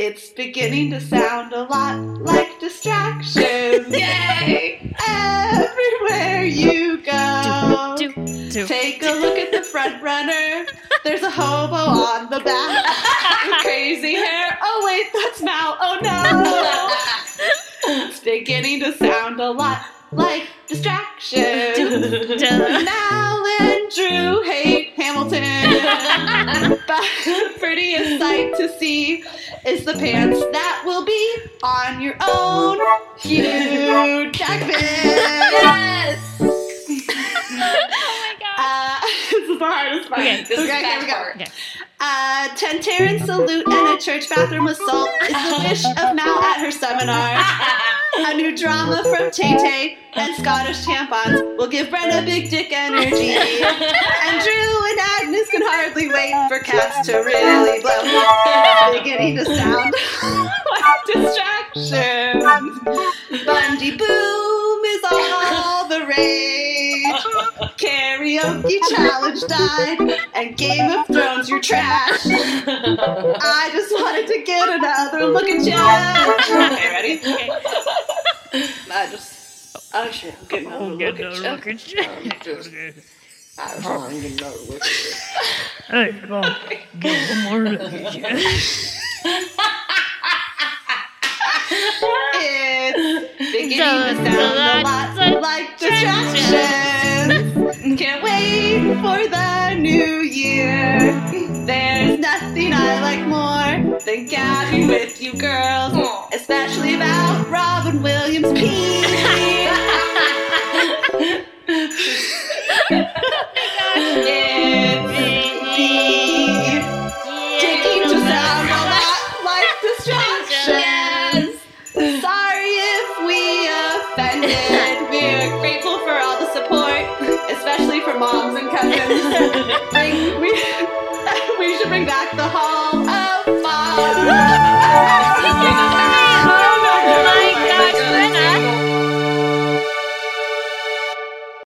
It's beginning to sound a lot like distractions. Yay! Everywhere you go. Do, do, do. Take a look at the front runner. There's a hobo on the back crazy hair. Oh wait, that's Mal. Oh no. It's beginning to sound a lot like distractions. Mal and Drew hate Hamilton. the prettiest sight to see is the pants that will be on your own. Hugh Jackman. Yes! oh my god. Uh, this is the hardest part. Okay. This okay, bad here we go. Okay. Uh, ten Terran salute and a church bathroom salt is the wish of Mal at her seminar. A new drama from Tay Tay and Scottish tampons will give Brenda big dick energy. And Drew and Agnes can hardly wait for cats to really blow. Beginning to sound like distractions. Bundy Boom is all the rage. Karaoke challenge died, and Game of Thrones, you're trash. I just wanted to get another look at you. Okay, ready? Okay. I just. Oh shit, I'm getting another look at you. Look at you. I just want to get another look at. Hey, come on. Get one more look at you. It's beginning to sound a lot like distractions. Can't wait for the new year. There's nothing I like more than gabbing with you girls, especially about Robin Williams' pee. did. We are grateful for all the support, especially for moms and cousins. we, we, we should bring back the Hall of Moms.